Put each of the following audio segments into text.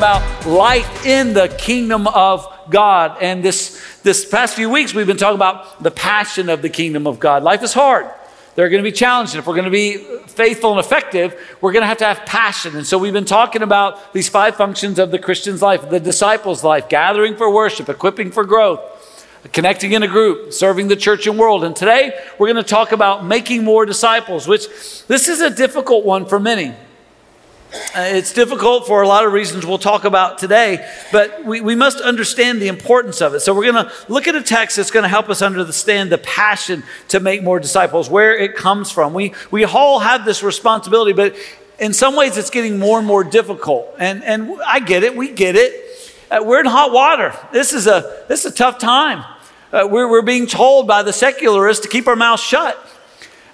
about life in the kingdom of God. And this, this past few weeks, we've been talking about the passion of the kingdom of God. Life is hard. There are going to be challenges. If we're going to be faithful and effective, we're going to have to have passion. And so we've been talking about these five functions of the Christian's life, the disciple's life, gathering for worship, equipping for growth, connecting in a group, serving the church and world. And today we're going to talk about making more disciples, which this is a difficult one for many. Uh, it's difficult for a lot of reasons we'll talk about today, but we, we must understand the importance of it. So, we're going to look at a text that's going to help us understand the passion to make more disciples, where it comes from. We, we all have this responsibility, but in some ways it's getting more and more difficult. And, and I get it, we get it. Uh, we're in hot water. This is a, this is a tough time. Uh, we're, we're being told by the secularists to keep our mouths shut.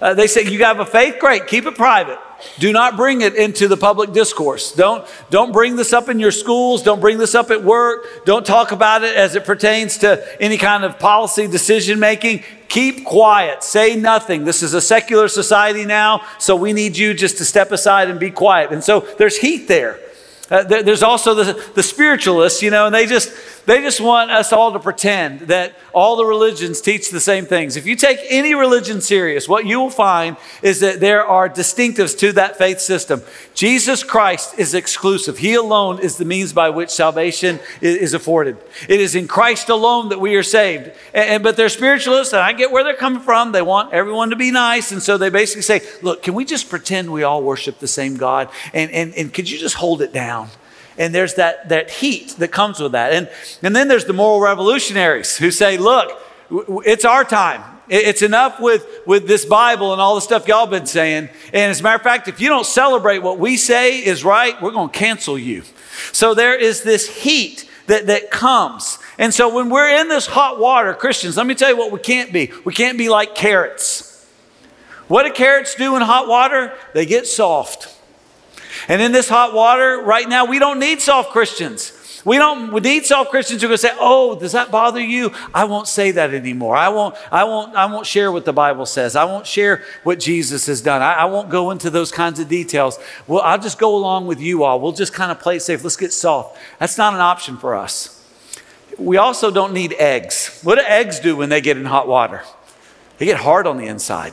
Uh, they say, You have a faith? Great, keep it private. Do not bring it into the public discourse. Don't, don't bring this up in your schools. Don't bring this up at work. Don't talk about it as it pertains to any kind of policy decision making. Keep quiet. Say nothing. This is a secular society now, so we need you just to step aside and be quiet. And so there's heat there. Uh, there's also the, the spiritualists, you know, and they just they just want us all to pretend that all the religions teach the same things. If you take any religion serious, what you will find is that there are distinctives to that faith system. Jesus Christ is exclusive. He alone is the means by which salvation is afforded. It is in Christ alone that we are saved. And, but they're spiritualists, and I get where they're coming from. They want everyone to be nice, and so they basically say, "Look, can we just pretend we all worship the same God? And and, and could you just hold it down?" And there's that, that heat that comes with that. And, and then there's the moral revolutionaries who say, look, it's our time. It's enough with, with this Bible and all the stuff y'all been saying. And as a matter of fact, if you don't celebrate what we say is right, we're going to cancel you. So there is this heat that, that comes. And so when we're in this hot water, Christians, let me tell you what we can't be. We can't be like carrots. What do carrots do in hot water? They get soft. And in this hot water right now, we don't need soft Christians. We don't we need soft Christians who are going to say, "Oh, does that bother you?" I won't say that anymore. I won't. I won't. I won't share what the Bible says. I won't share what Jesus has done. I, I won't go into those kinds of details. Well, I'll just go along with you all. We'll just kind of play it safe. Let's get soft. That's not an option for us. We also don't need eggs. What do eggs do when they get in hot water? They get hard on the inside.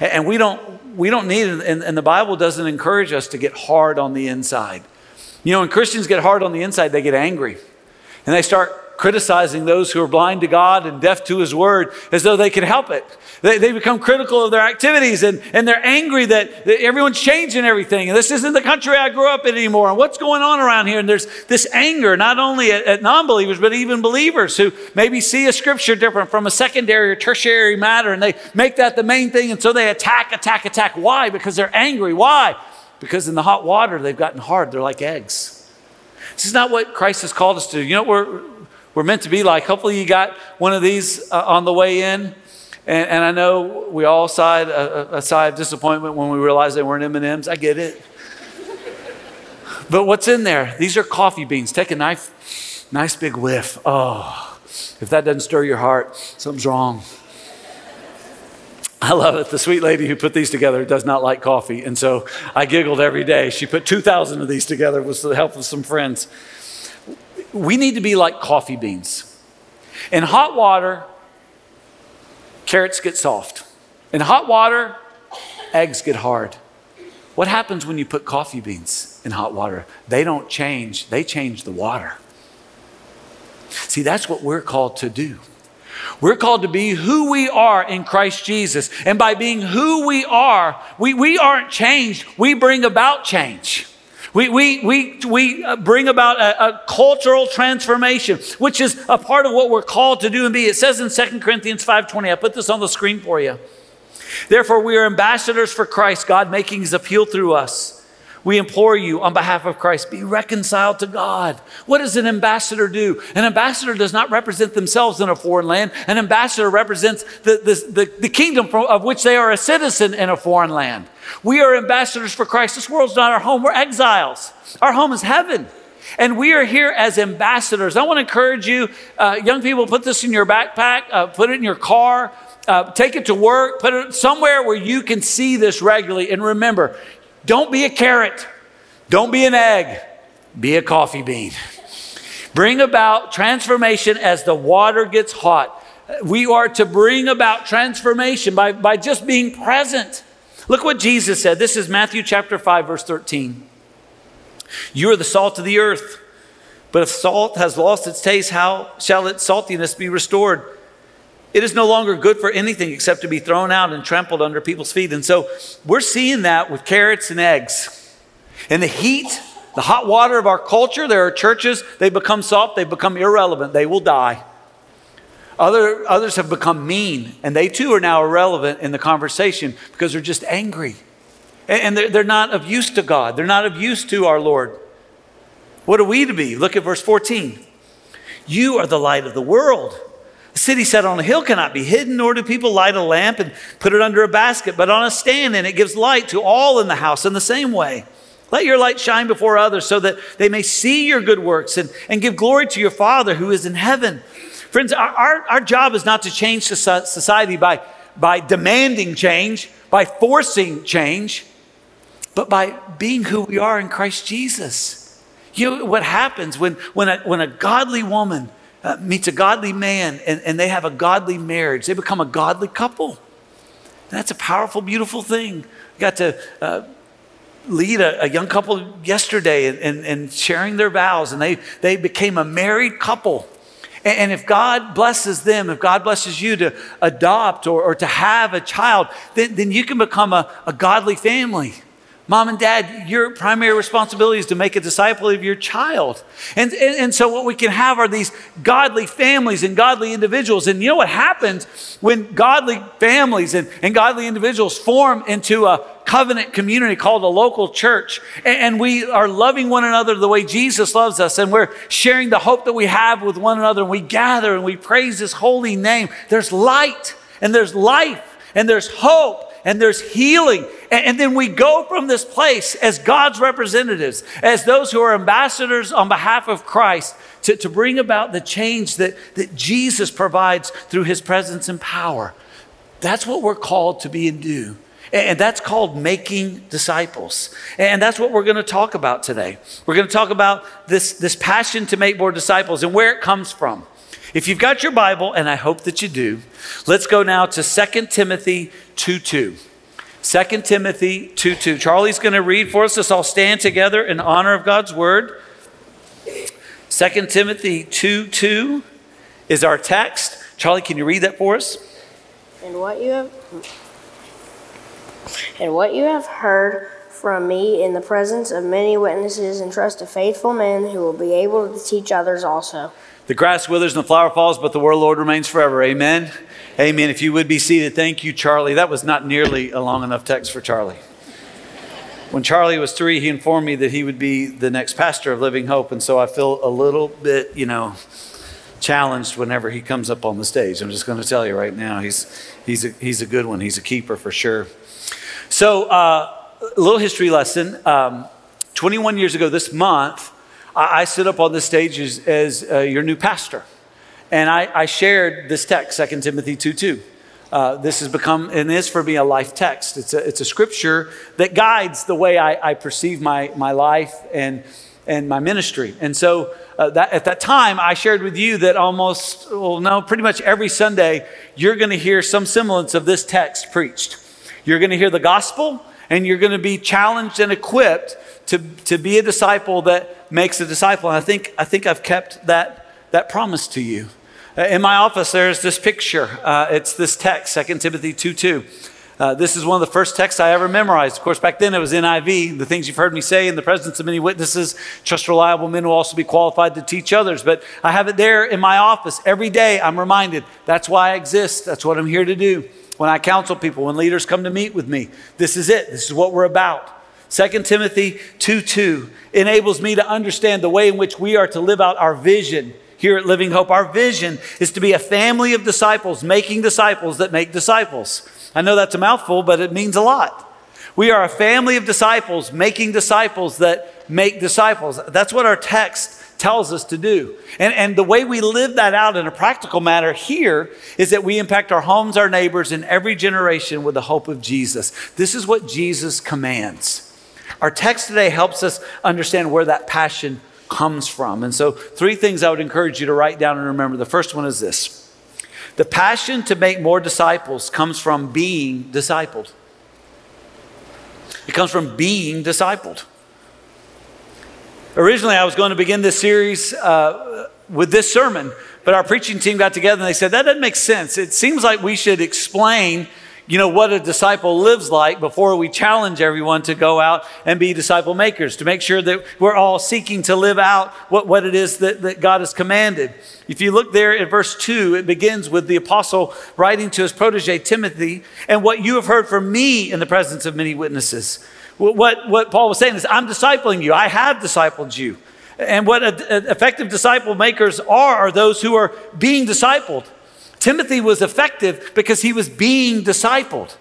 And we don't, we don't need it, and, and the Bible doesn't encourage us to get hard on the inside. You know, when Christians get hard on the inside, they get angry. And they start criticizing those who are blind to God and deaf to His Word as though they can help it. They, they become critical of their activities and, and they're angry that, that everyone's changing everything. And this isn't the country I grew up in anymore. And what's going on around here? And there's this anger, not only at, at non believers, but even believers who maybe see a scripture different from a secondary or tertiary matter and they make that the main thing. And so they attack, attack, attack. Why? Because they're angry. Why? Because in the hot water, they've gotten hard. They're like eggs. This is not what Christ has called us to. You know, what we're we're meant to be like. Hopefully, you got one of these uh, on the way in. And, and, I know we all sighed a, a, sigh of disappointment when we realized they weren't M&Ms. I get it. but what's in there? These are coffee beans. Take a knife, nice big whiff. Oh, if that doesn't stir your heart, something's wrong. I love it. The sweet lady who put these together does not like coffee. And so I giggled every day. She put 2,000 of these together with the help of some friends we need to be like coffee beans. In hot water, carrots get soft. In hot water, eggs get hard. What happens when you put coffee beans in hot water? They don't change, they change the water. See, that's what we're called to do. We're called to be who we are in Christ Jesus. And by being who we are, we, we aren't changed, we bring about change. We, we, we, we uh, bring about a, a, cultural transformation, which is a part of what we're called to do and be. It says in 2 Corinthians 5.20, I put this on the screen for you. Therefore, we are ambassadors for Christ, God making his appeal through us. We implore you on behalf of Christ, be reconciled to God. What does an ambassador do? An ambassador does not represent themselves in a foreign land. An ambassador represents the, the, the, the kingdom of which they are a citizen in a foreign land. We are ambassadors for Christ. This world's not our home, we're exiles. Our home is heaven. And we are here as ambassadors. I want to encourage you, uh, young people, put this in your backpack, uh, put it in your car, uh, take it to work, put it somewhere where you can see this regularly. And remember, don't be a carrot. Don't be an egg. be a coffee bean. Bring about transformation as the water gets hot. We are to bring about transformation by, by just being present. Look what Jesus said. This is Matthew chapter 5, verse 13. You are the salt of the earth. But if salt has lost its taste, how shall its saltiness be restored? It is no longer good for anything except to be thrown out and trampled under people's feet. And so we're seeing that with carrots and eggs. In the heat, the hot water of our culture, there are churches, they've become soft, they've become irrelevant, they will die. Other, others have become mean, and they too are now irrelevant in the conversation because they're just angry. And they're, they're not of use to God, they're not of use to our Lord. What are we to be? Look at verse 14. You are the light of the world. City set on a hill cannot be hidden, nor do people light a lamp and put it under a basket, but on a stand, and it gives light to all in the house in the same way. Let your light shine before others so that they may see your good works and, and give glory to your Father who is in heaven. Friends, our, our, our job is not to change society by, by demanding change, by forcing change, but by being who we are in Christ Jesus. You know what happens when, when, a, when a godly woman uh, meets a godly man and, and they have a godly marriage, they become a godly couple. That's a powerful, beautiful thing. I got to uh, lead a, a, young couple yesterday and, and, and, sharing their vows, and they, they became a married couple. And, and if God blesses them, if God blesses you to adopt or, or to have a child, then, then you can become a, a godly family. Mom and dad, your primary responsibility is to make a disciple of your child. And, and, and, so, what we can have are these godly families and godly individuals. And you know what happens when godly families and, and godly individuals form into a covenant community called a local church? And, and we are loving one another the way Jesus loves us. And we're sharing the hope that we have with one another. And we gather and we praise His holy name. There's light and there's life and there's hope and there's healing. And, and, then we go from this place as God's representatives, as those who are ambassadors on behalf of Christ, to, to bring about the change that, that Jesus provides through his presence and power. That's what we're called to be and do. And that's called making disciples. And that's what we're going to talk about today. We're going to talk about this, this passion to make more disciples and where it comes from. If you've got your Bible, and I hope that you do, let's go now to 2 Timothy 2 2. 2 Timothy 2 2. Charlie's going to read for us. Let's all stand together in honor of God's word. 2 Timothy 2 2 is our text. Charlie, can you read that for us? And what you have and what you have heard from me in the presence of many witnesses, entrust to faithful men who will be able to teach others also. The grass withers and the flower falls, but the word of the Lord remains forever. Amen. Amen. If you would be seated, thank you, Charlie. That was not nearly a long enough text for Charlie. When Charlie was three, he informed me that he would be the next pastor of Living Hope, and so I feel a little bit, you know, challenged whenever he comes up on the stage. I'm just going to tell you right now, he's he's a, he's a good one. He's a keeper for sure. So, uh, a little history lesson. Um, 21 years ago this month, I, I stood up on the stage as, as uh, your new pastor. And I, I, shared this text, 2 Timothy 2 2. Uh, this has become and is for me a life text. It's a, it's a scripture that guides the way I, I perceive my, my life and, and my ministry. And so uh, that, at that time, I shared with you that almost, well, no, pretty much every Sunday, you're going to hear some semblance of this text preached. You're going to hear the gospel, and you're going to be challenged and equipped to, to be a disciple that makes a disciple. And I think, I think I've kept that, that promise to you. Uh, in my office, there's this picture. Uh, it's this text, 2 Timothy 2 2. Uh, this is one of the first texts I ever memorized. Of course, back then it was NIV, the things you've heard me say in the presence of many witnesses. Trust reliable men will also be qualified to teach others. But I have it there in my office. Every day I'm reminded that's why I exist. That's what I'm here to do. When I counsel people, when leaders come to meet with me, this is it. This is what we're about. 2 Timothy 2 2 enables me to understand the way in which we are to live out our vision here at Living Hope. Our vision is to be a family of disciples, making disciples that make disciples. I know that's a mouthful, but it means a lot. We are a family of disciples, making disciples that make disciples. That's what our text tells us to do. And, and the way we live that out in a practical matter here is that we impact our homes, our neighbors, and every generation with the hope of Jesus. This is what Jesus commands. Our text today helps us understand where that passion comes from. And so, three things I would encourage you to write down and remember. The first one is this the passion to make more disciples comes from being discipled. It comes from being discipled. Originally, I was going to begin this series uh, with this sermon, but our preaching team got together and they said, that doesn't make sense. It seems like we should explain you know, what a disciple lives like before we challenge everyone to go out and be disciple makers, to make sure that we're all seeking to live out what, what it is that, that God has commanded. If you look there at verse 2, it begins with the apostle writing to his protege Timothy, and what you have heard from me in the presence of many witnesses. What, what Paul was saying is, I'm discipling you, I have discipled you. And what a, a effective disciple makers are, are those who are being discipled. Timothy was effective because he was being discipled.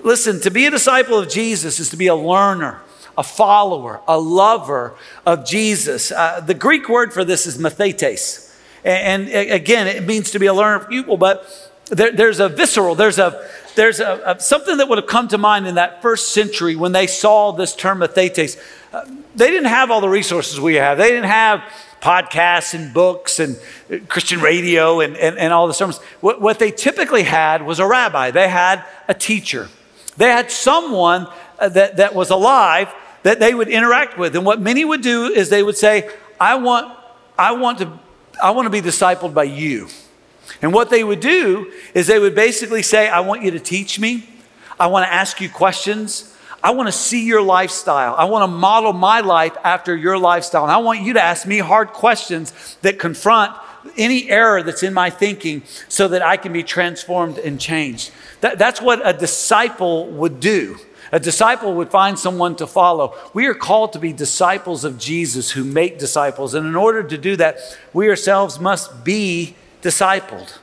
Listen, to be a disciple of Jesus is to be a learner, a follower, a lover of Jesus. Uh, the Greek word for this is mathetes. And, and, again, it means to be a learner pupil, but there, there's a visceral, there's a there's a, a, something that would have come to mind in that first century when they saw this term mathetes. Uh, they didn't have all the resources we have. They didn't have podcasts and books and Christian radio and, and, and all the sermons. What, what they typically had was a rabbi, they had a teacher, they had someone uh, that, that was alive that they would interact with. And what many would do is they would say, I want, I want, to, I want to be discipled by you. And what they would do is they would basically say, I want you to teach me. I want to ask you questions. I want to see your lifestyle. I want to model my life after your lifestyle. And I want you to ask me hard questions that confront any error that's in my thinking so that I can be transformed and changed. That, that's what a disciple would do. A disciple would find someone to follow. We are called to be disciples of Jesus who make disciples. And in order to do that, we ourselves must be discipled.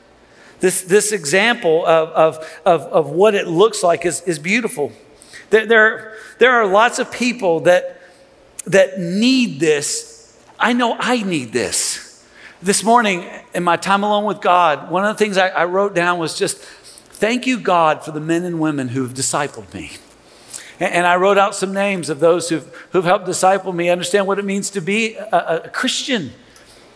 This, this example of, of, of, of what it looks like is, is beautiful. There, there, there are lots of people that, that need this. I know I need this. This morning, in my time alone with God, one of the things I, I wrote down was just thank you, God, for the men and women who've discipled me. And I wrote out some names of those who've, who've helped disciple me, understand what it means to be a, a Christian.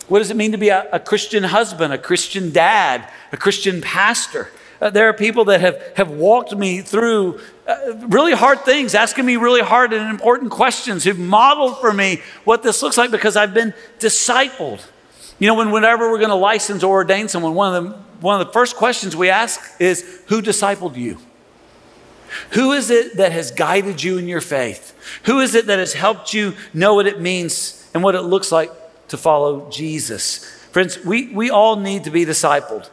What does it mean to be a, a, Christian husband, a Christian dad, a Christian pastor? Uh, there are people that have, have walked me through uh, really hard things, asking me really hard and important questions, who've modeled for me what this looks like because I've been discipled. You know, when, whenever we're going to license or ordain someone, one of, the, one of the first questions we ask is Who discipled you? Who is it that has guided you in your faith? Who is it that has helped you know what it means and what it looks like to follow Jesus? Friends, we, we all need to be discipled.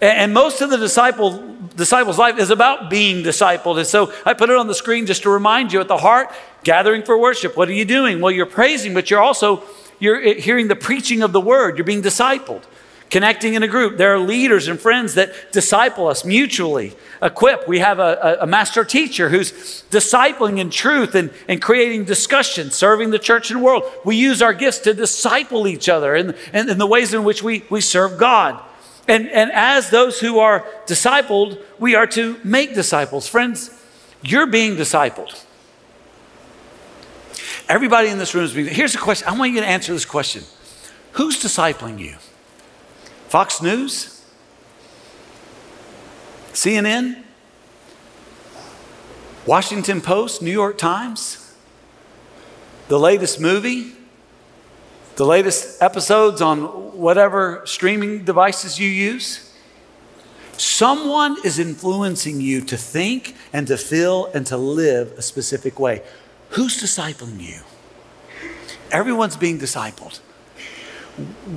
And most of the disciple, disciple's life is about being discipled. And so I put it on the screen just to remind you at the heart, gathering for worship. What are you doing? Well, you're praising, but you're also you're hearing the preaching of the word. You're being discipled. Connecting in a group. There are leaders and friends that disciple us mutually. Equip. We have a, a master teacher who's discipling in truth and, and creating discussion, serving the church and world. We use our gifts to disciple each other in, in, in the ways in which we, we serve God. And, and as those who are discipled, we are to make disciples. Friends, you're being discipled. Everybody in this room is being. Here's a question. I want you to answer this question Who's discipling you? Fox News? CNN? Washington Post? New York Times? The latest movie? the latest episodes on whatever streaming devices you use. Someone is influencing you to think and to feel and to live a specific way. Who's discipling you? Everyone's being discipled.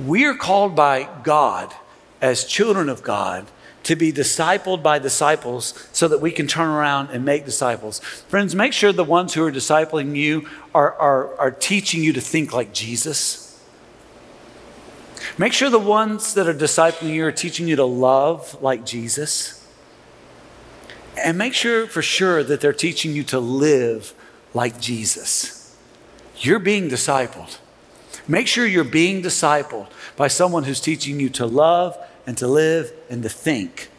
We're called by God as children of God to be discipled by disciples so that we can turn around and make disciples. Friends, make sure the ones who are discipling you are, are, are teaching you to think like Jesus Make sure the ones that are discipling you are teaching you to love like Jesus. And make sure for sure that they're teaching you to live like Jesus. You're being discipled. Make sure you're being discipled by someone who's teaching you to love and to live and to think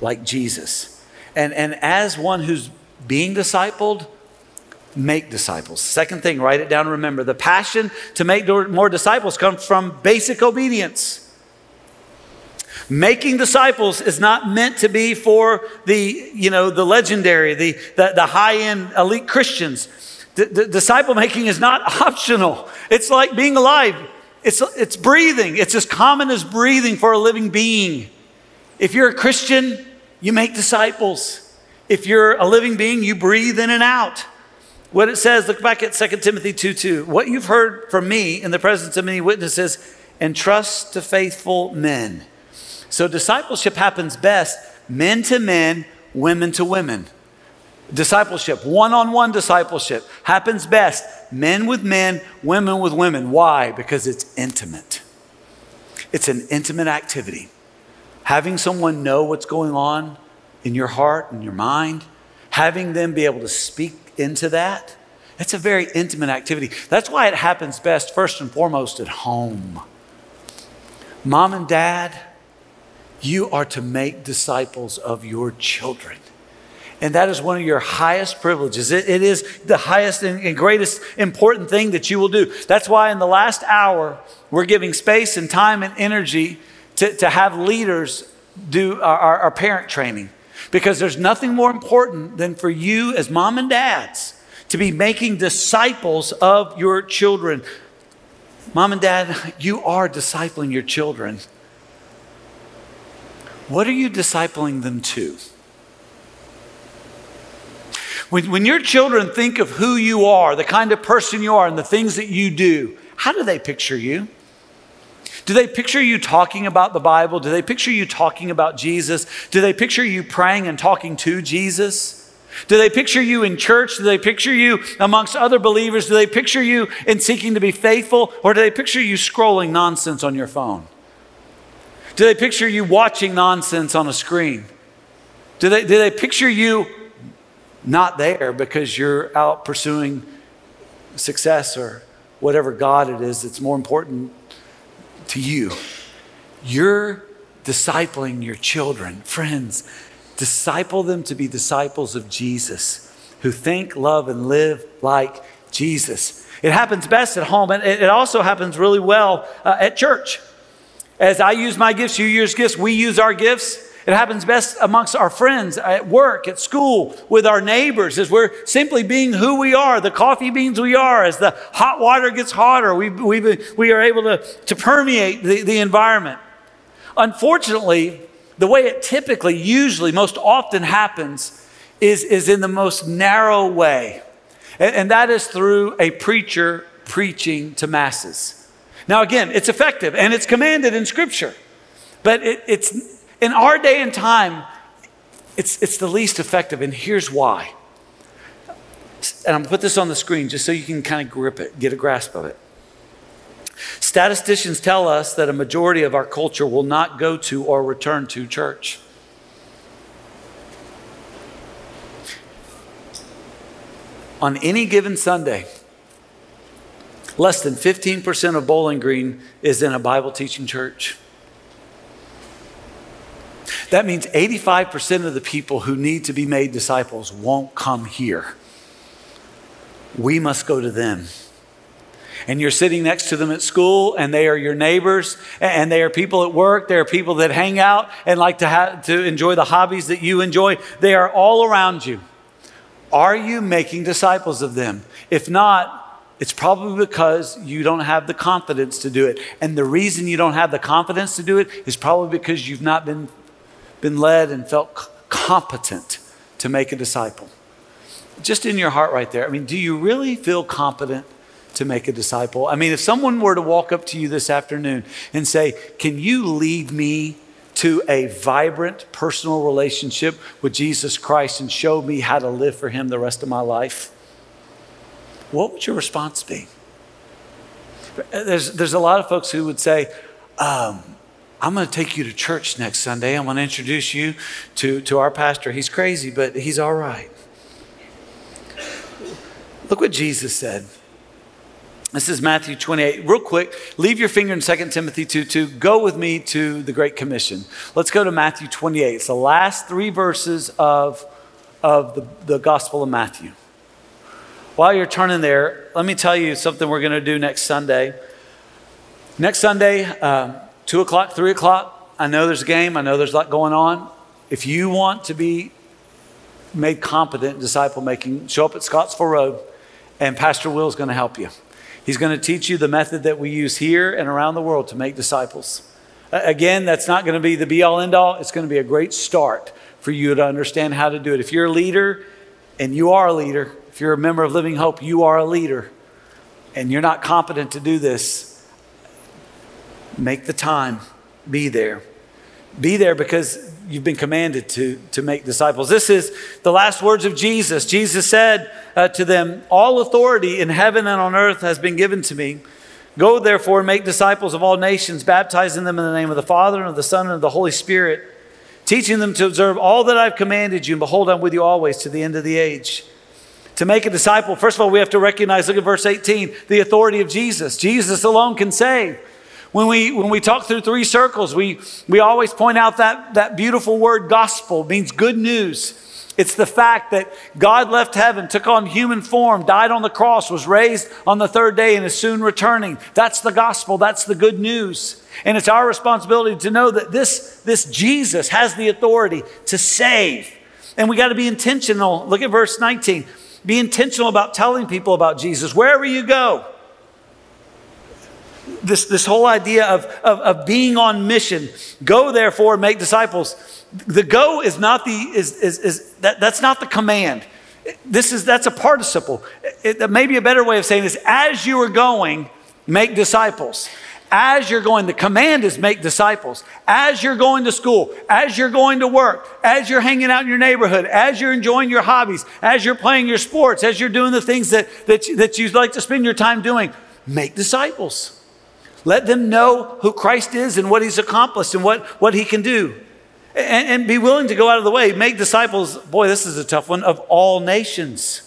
like Jesus. And, and as one who's being discipled, make disciples. Second thing, write it down remember the passion to make more disciples comes from basic obedience. Making disciples is not meant to be for the, you know, the legendary, the, the, the high-end elite Christians. D- d- disciple making is not optional. It's like being alive. It's, it's breathing. It's as common as breathing for a living being. If you're a Christian, you make disciples. If you're a living being, you breathe in and out. What it says, look back at 2 Timothy 2 2. What you've heard from me in the presence of many witnesses, entrust to faithful men. So discipleship happens best men to men, women to women. Discipleship, one on one discipleship, happens best men with men, women with women. Why? Because it's intimate. It's an intimate activity. Having someone know what's going on in your heart and your mind, having them be able to speak into that, it's a very intimate activity. That's why it happens best, first and foremost, at home. Mom and dad, you are to make disciples of your children. And that is one of your highest privileges. it, it is the highest and, and greatest important thing that you will do. That's why in the last hour, we're giving space and time and energy to, to have leaders do our, our, our parent training. Because there's nothing more important than for you as mom and dads to be making disciples of your children. Mom and dad, you are discipling your children. What are you discipling them to? When, when your children think of who you are, the kind of person you are, and the things that you do, how do they picture you? Do they picture you talking about the Bible? Do they picture you talking about Jesus? Do they picture you praying and talking to Jesus? Do they picture you in church? Do they picture you amongst other believers? Do they picture you in seeking to be faithful? Or do they picture you scrolling nonsense on your phone? Do they picture you watching nonsense on a screen? Do they, do they picture you not there because you're out pursuing success or whatever God it is that's more important to you? You're discipling your children. Friends, disciple them to be disciples of Jesus who think, love, and live like Jesus. It happens best at home, and it also happens really well uh, at church. As I use my gifts, you use gifts, we use our gifts. It happens best amongst our friends at work, at school, with our neighbors, as we're simply being who we are, the coffee beans we are. As the hot water gets hotter, we, we, we are able to, to permeate the, the environment. Unfortunately, the way it typically, usually, most often happens is, is in the most narrow way. And, and that is through a preacher preaching to masses. Now, again, it's effective and it's commanded in Scripture, but it, it's in our day and time, it's, it's the least effective, and here's why. And I'm gonna put this on the screen just so you can kind of grip it, get a grasp of it. Statisticians tell us that a majority of our culture will not go to or return to church. On any given Sunday, Less than 15% of Bowling Green is in a Bible teaching church. That means 85% of the people who need to be made disciples won't come here. We must go to them. And you're sitting next to them at school, and they are your neighbors, and they are people at work. They are people that hang out and like to, have, to enjoy the hobbies that you enjoy. They are all around you. Are you making disciples of them? If not, it's probably because you don't have the confidence to do it. And the reason you don't have the confidence to do it is probably because you've not been, been led and felt competent to make a disciple. Just in your heart right there. I mean, do you really feel competent to make a disciple? I mean, if someone were to walk up to you this afternoon and say, Can you lead me to a vibrant personal relationship with Jesus Christ and show me how to live for Him the rest of my life? what would your response be? There's, there's a lot of folks who would say, um, I'm going to take you to church next Sunday. I'm going to introduce you to, to our pastor. He's crazy, but he's all right. Look what Jesus said. This is Matthew 28. Real quick, leave your finger in 2 Timothy 2 2. Go with me to the Great Commission. Let's go to Matthew 28. It's the last three verses of, of the, the Gospel of Matthew. while you're turning there, let me tell you something we're going to do next Sunday. Next Sunday, um, 2 o'clock, 3 o'clock, I know there's a game, I know there's a lot going on. If you want to be made competent in disciple making, show up at Scottsville Road, and Pastor Will is going to help you. He's going to teach you the method that we use here and around the world to make disciples. Again, that's not going to be the be all end all. It's going to be a great start for you to understand how to do it. If you're a leader, and you are a leader, if you're a member of Living Hope, you are a leader, and you're not competent to do this, make the time, be there. Be there because you've been commanded to, to make disciples. This is the last words of Jesus. Jesus said uh, to them, All authority in heaven and on earth has been given to me. Go therefore and make disciples of all nations, baptizing them in the name of the Father and of the Son and of the Holy Spirit, teaching them to observe all that I've commanded you. And behold, I'm with you always to the end of the age. To make a disciple, first of all, we have to recognize, look at verse 18, the authority of Jesus. Jesus alone can save. When we, when we talk through three circles, we, we always point out that, that beautiful word gospel means good news. It's the fact that God left heaven, took on human form, died on the cross, was raised on the third day, and is soon returning. That's the gospel. That's the good news. And it's our responsibility to know that this, this Jesus has the authority to save. And we got to be intentional. Look at verse 19. Be intentional about telling people about Jesus wherever you go this, this whole idea of, of, of being on mission. Go therefore and make disciples. The go is not the is, is, is that, that's not the command. This is that's a participle. It, maybe a better way of saying this: as you are going, make disciples. As you're going, the command is make disciples. As you're going to school, as you're going to work, as you're hanging out in your neighborhood, as you're enjoying your hobbies, as you're playing your sports, as you're doing the things that, that, that you like to spend your time doing, make disciples. Let them know who Christ is and what he's accomplished and what, what he can do. And, and be willing to go out of the way. Make disciples, boy, this is a tough one, of all nations.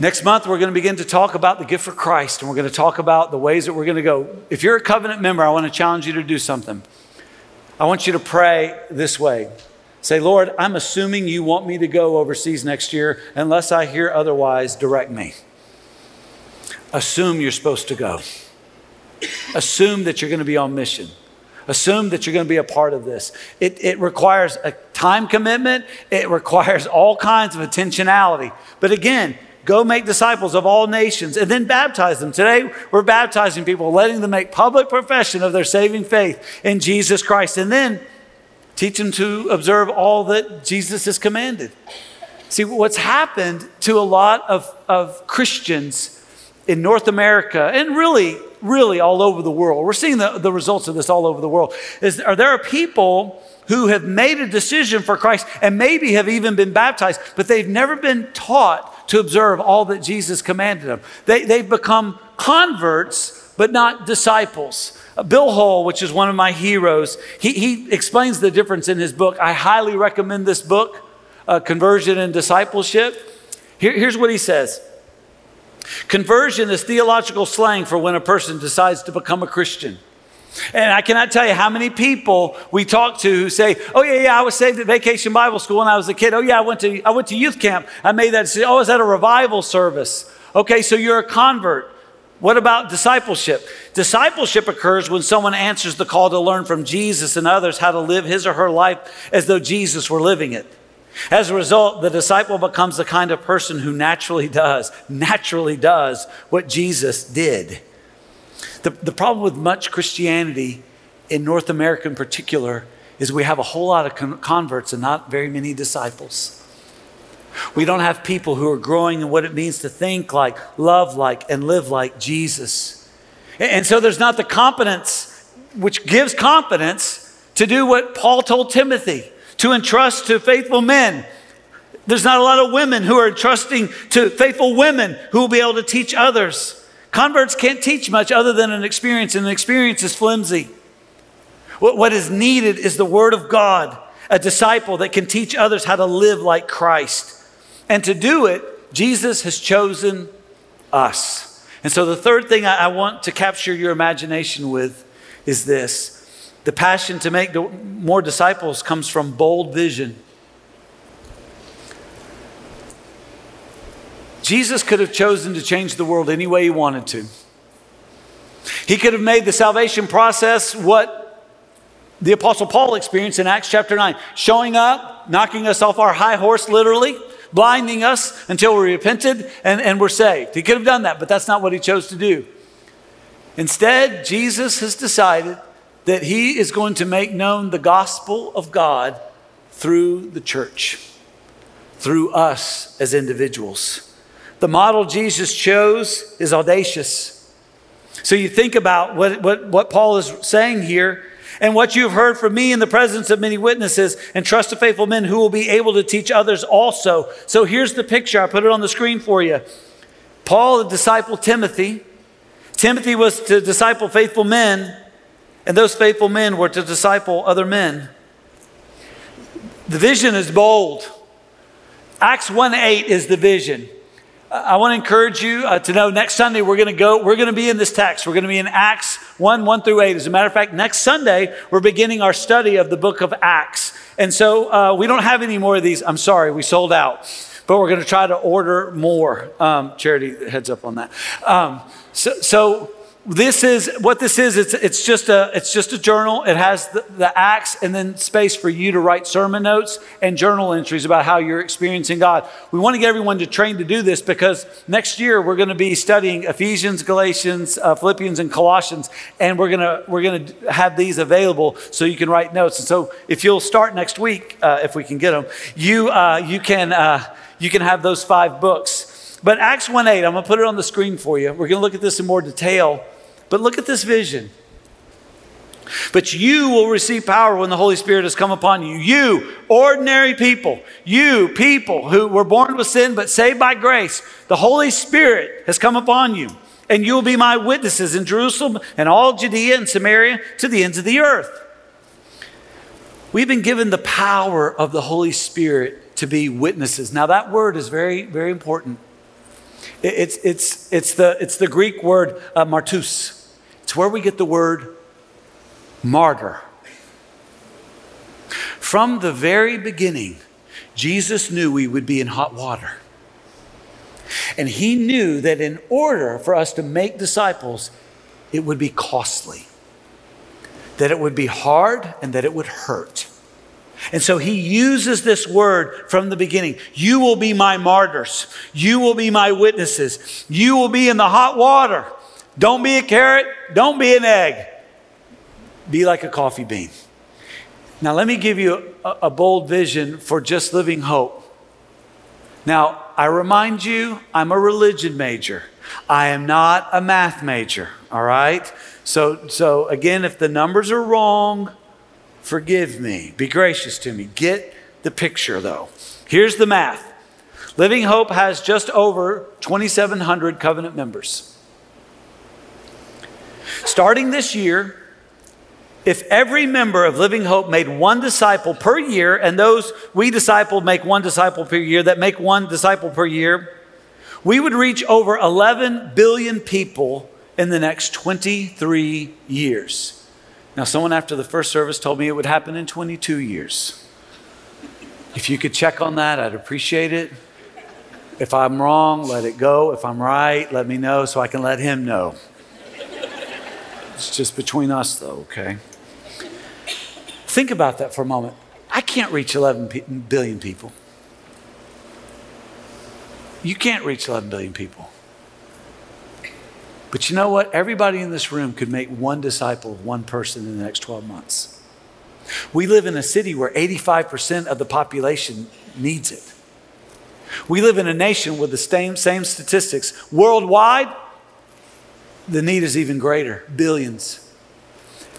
Next month, we're going to begin to talk about the gift for Christ, and we're going to talk about the ways that we're going to go. If you're a covenant member, I want to challenge you to do something. I want you to pray this way Say, Lord, I'm assuming you want me to go overseas next year. Unless I hear otherwise, direct me assume you're supposed to go. Assume that you're going to be on mission. Assume that you're going to be a part of this. It, it requires a time commitment, it requires all kinds of intentionality. But again, go make disciples of all nations and then baptize them. Today, we're baptizing people, letting them make public profession of their saving faith in Jesus Christ, and then teach them to observe all that Jesus has commanded. See, what's happened to a lot of, of Christians in North America and really, really all over the world. We're seeing the, the results of this all over the world. Is are there are people who have made a decision for Christ and maybe have even been baptized, but they've never been taught to observe all that Jesus commanded them. They, they've become converts, but not disciples. Uh, Bill Hull, which is one of my heroes, he, he explains the difference in his book. I highly recommend this book, uh, Conversion and Discipleship. Here, here's what he says Conversion is theological slang for when a person decides to become a Christian. And I cannot tell you how many people we talk to who say, "Oh yeah, yeah, I was saved at Vacation Bible School when I was a kid. Oh yeah, I went to I went to youth camp. I made that decision. Oh, is that a revival service? Okay, so you're a convert. What about discipleship? Discipleship occurs when someone answers the call to learn from Jesus and others how to live his or her life as though Jesus were living it. As a result, the disciple becomes the kind of person who naturally does, naturally does what Jesus did. The, the problem with much Christianity in North America in particular is we have a whole lot of con- converts and not very many disciples. We don't have people who are growing in what it means to think like, love like, and live like Jesus. And, and so there's not the competence which gives confidence to do what Paul told Timothy to entrust to faithful men. There's not a lot of women who are entrusting to faithful women who will be able to teach others. Converts can't teach much other than an experience, and an experience is flimsy. What is needed is the Word of God, a disciple that can teach others how to live like Christ. And to do it, Jesus has chosen us. And so, the third thing I want to capture your imagination with is this the passion to make more disciples comes from bold vision. Jesus could have chosen to change the world any way he wanted to. He could have made the salvation process what the Apostle Paul experienced in Acts chapter 9 showing up, knocking us off our high horse, literally, blinding us until we repented and, and we're saved. He could have done that, but that's not what he chose to do. Instead, Jesus has decided that he is going to make known the gospel of God through the church, through us as individuals. The model Jesus chose is audacious. So you think about what, what, what Paul is saying here and what you've heard from me in the presence of many witnesses, and trust to faithful men who will be able to teach others also. So here's the picture. I put it on the screen for you. Paul, the disciple Timothy. Timothy was to disciple faithful men, and those faithful men were to disciple other men. The vision is bold. Acts 1 8 is the vision. I want to encourage you uh, to know next Sunday we're going to go, we're going to be in this text. We're going to be in Acts 1 1 through 8. As a matter of fact, next Sunday we're beginning our study of the book of Acts. And so uh, we don't have any more of these. I'm sorry, we sold out. But we're going to try to order more. Um, Charity, heads up on that. Um, so, so this is what this is it's, it's just a it's just a journal. It has the, the, acts and then space for you to write sermon notes and journal entries about how you're experiencing god. We want to get everyone to train to do this because next year we're going to be studying ephesians galatians uh, philippians and colossians and we're going to we're going to have these available so you can write notes. And so if you'll start next week uh, if we can get them you uh, you can uh, you can have those five books. But acts 1 8 i'm going to put it on the screen for you. We're going to look at this in more detail but look at this vision. But you will receive power when the Holy Spirit has come upon you. You, ordinary people, you, people who were born with sin but saved by grace, the Holy Spirit has come upon you. And you will be my witnesses in Jerusalem and all Judea and Samaria to the ends of the earth. We've been given the power of the Holy Spirit to be witnesses. Now, that word is very, very important. It's, it's, it's, the, it's the Greek word uh, martus. It's where we get the word martyr. From the very beginning, Jesus knew we would be in hot water. And he knew that in order for us to make disciples, it would be costly, that it would be hard, and that it would hurt. And so he uses this word from the beginning. You will be my martyrs. You will be my witnesses. You will be in the hot water. Don't be a carrot. Don't be an egg. Be like a coffee bean. Now, let me give you a, a bold vision for just living hope. Now, I remind you, I'm a religion major. I am not a math major, all right? So, so again, if the numbers are wrong, forgive me. Be gracious to me. Get the picture, though. Here's the math Living Hope has just over 2,700 covenant members. Starting this year, if every member of Living Hope made one disciple per year, and those we disciple make one disciple per year, that make one disciple per year, we would reach over 11 billion people in the next 23 years. Now, someone after the first service told me it would happen in 22 years. If you could check on that, I'd appreciate it. If I'm wrong, let it go. If I'm right, let me know so I can let him know. It's just between us, though, okay? Think about that for a moment. I can't reach 11 billion people. You can't reach 11 billion people. But you know what? Everybody in this room could make one disciple of one person in the next 12 months. We live in a city where 85% of the population needs it. We live in a nation with the same, same statistics. Worldwide, the need is even greater billions.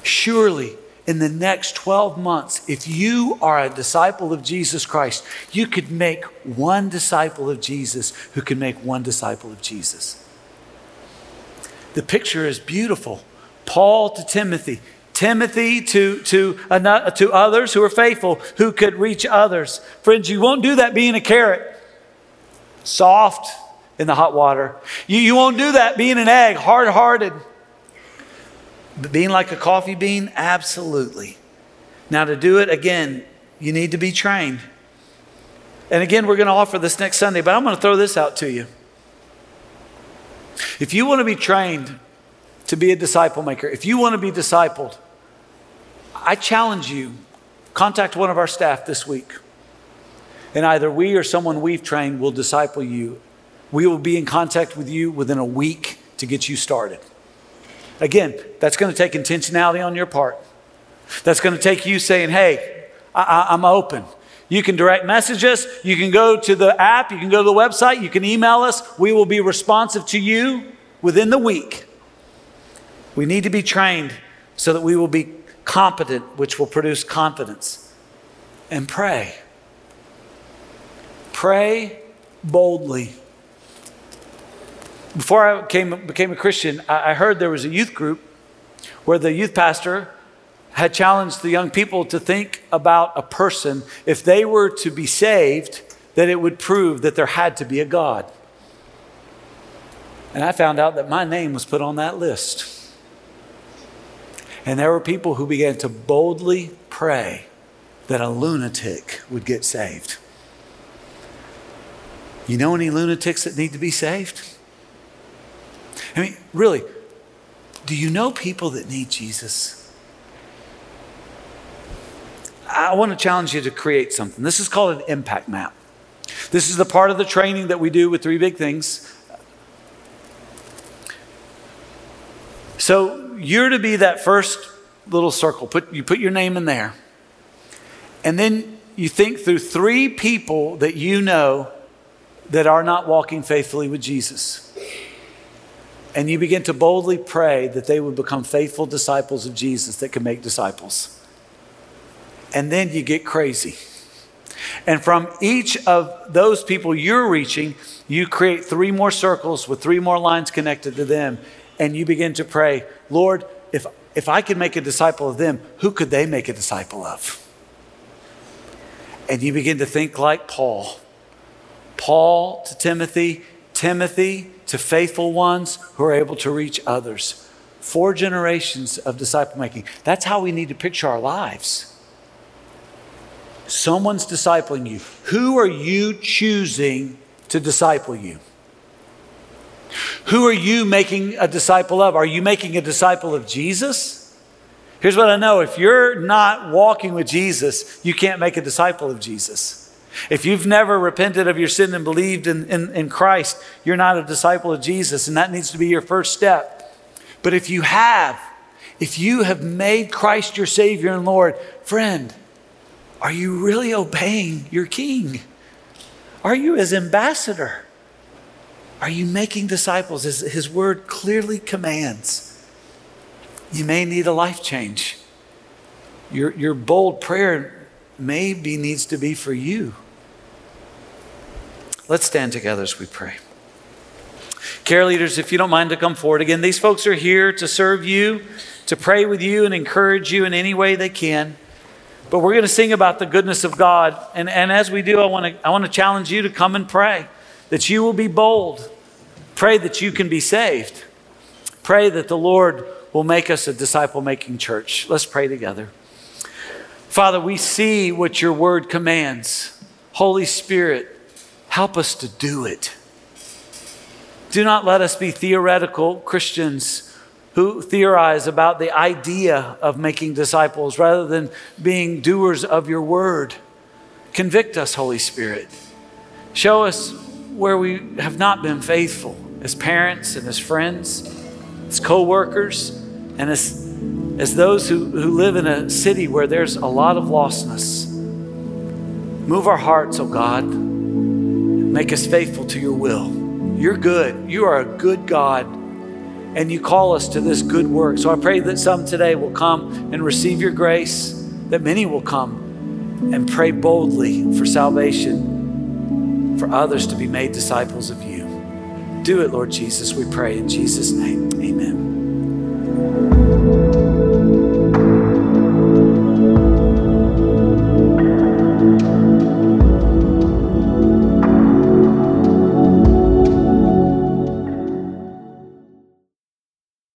Surely, in the next 12 months, if you are a disciple of Jesus Christ, you could make one disciple of Jesus who can make one disciple of Jesus. The picture is beautiful. Paul to Timothy, Timothy to, to, to others who are faithful, who could reach others. Friends, you won't do that being a carrot, soft, in the hot water. You, you won't do that being an egg, hard hearted. Being like a coffee bean, absolutely. Now, to do it again, you need to be trained. And again, we're going to offer this next Sunday, but I'm going to throw this out to you. If you want to be trained to be a disciple maker, if you want to be discipled, I challenge you contact one of our staff this week. And either we or someone we've trained will disciple you. We will be in contact with you within a week to get you started. Again, that's going to take intentionality on your part. That's going to take you saying, hey, I, am open. You can direct message us. You can go to the app. You can go to the website. You can email us. We will be responsive to you within the week. We need to be trained so that we will be competent, which will produce confidence. And pray. Pray boldly. Before I came, became a Christian, I heard there was a youth group where the youth pastor had challenged the young people to think about a person, if they were to be saved, that it would prove that there had to be a God. And I found out that my name was put on that list. And there were people who began to boldly pray that a lunatic would get saved. You know any lunatics that need to be saved? I mean, really, do you know people that need Jesus? I want to challenge you to create something. This is called an impact map. This is the part of the training that we do with three big things. So you're to be that first little circle. Put, you put your name in there. And then you think through three people that you know that are not walking faithfully with Jesus. And you begin to boldly pray that they would become faithful disciples of Jesus that can make disciples and then you get crazy. And from each of those people you're reaching, you create three more circles with three more lines connected to them. And you begin to pray, Lord, if, if I could make a disciple of them, who could they make a disciple of? And you begin to think like Paul. Paul to Timothy, Timothy to faithful ones who are able to reach others. Four generations of disciple making. That's how we need to picture our lives. Someone's discipling you. Who are you choosing to disciple you? Who are you making a disciple of? Are you making a disciple of Jesus? Here's what I know if you're not walking with Jesus, you can't make a disciple of Jesus. If you've never repented of your sin and believed in, in, in Christ, you're not a disciple of Jesus, and that needs to be your first step. But if you have, if you have made Christ your Savior and Lord, friend, are you really obeying your king? Are you his ambassador? Are you making disciples as his word clearly commands? You may need a life change. Your, your bold prayer maybe needs to be for you. Let's stand together as we pray. Care leaders, if you don't mind to come forward again, these folks are here to serve you, to pray with you, and encourage you in any way they can. But we're going to sing about the goodness of God. And, and as we do, I want, to, I want to challenge you to come and pray that you will be bold. Pray that you can be saved. Pray that the Lord will make us a disciple making church. Let's pray together. Father, we see what your word commands. Holy Spirit, help us to do it. Do not let us be theoretical Christians who theorize about the idea of making disciples rather than being doers of your word. Convict us, Holy Spirit. Show us where we have not been faithful as parents and as friends, as co workers, and as, as those who, who live in a city where there's a lot of lostness. Move our hearts, oh God. Make us faithful to your will. You're good. You are a good God and you call us to this good work. So I pray that some today will come and receive your grace, that many will come and pray boldly for salvation, for others to be made disciples of you. Do it, Lord Jesus, we pray in Jesus' name. Amen.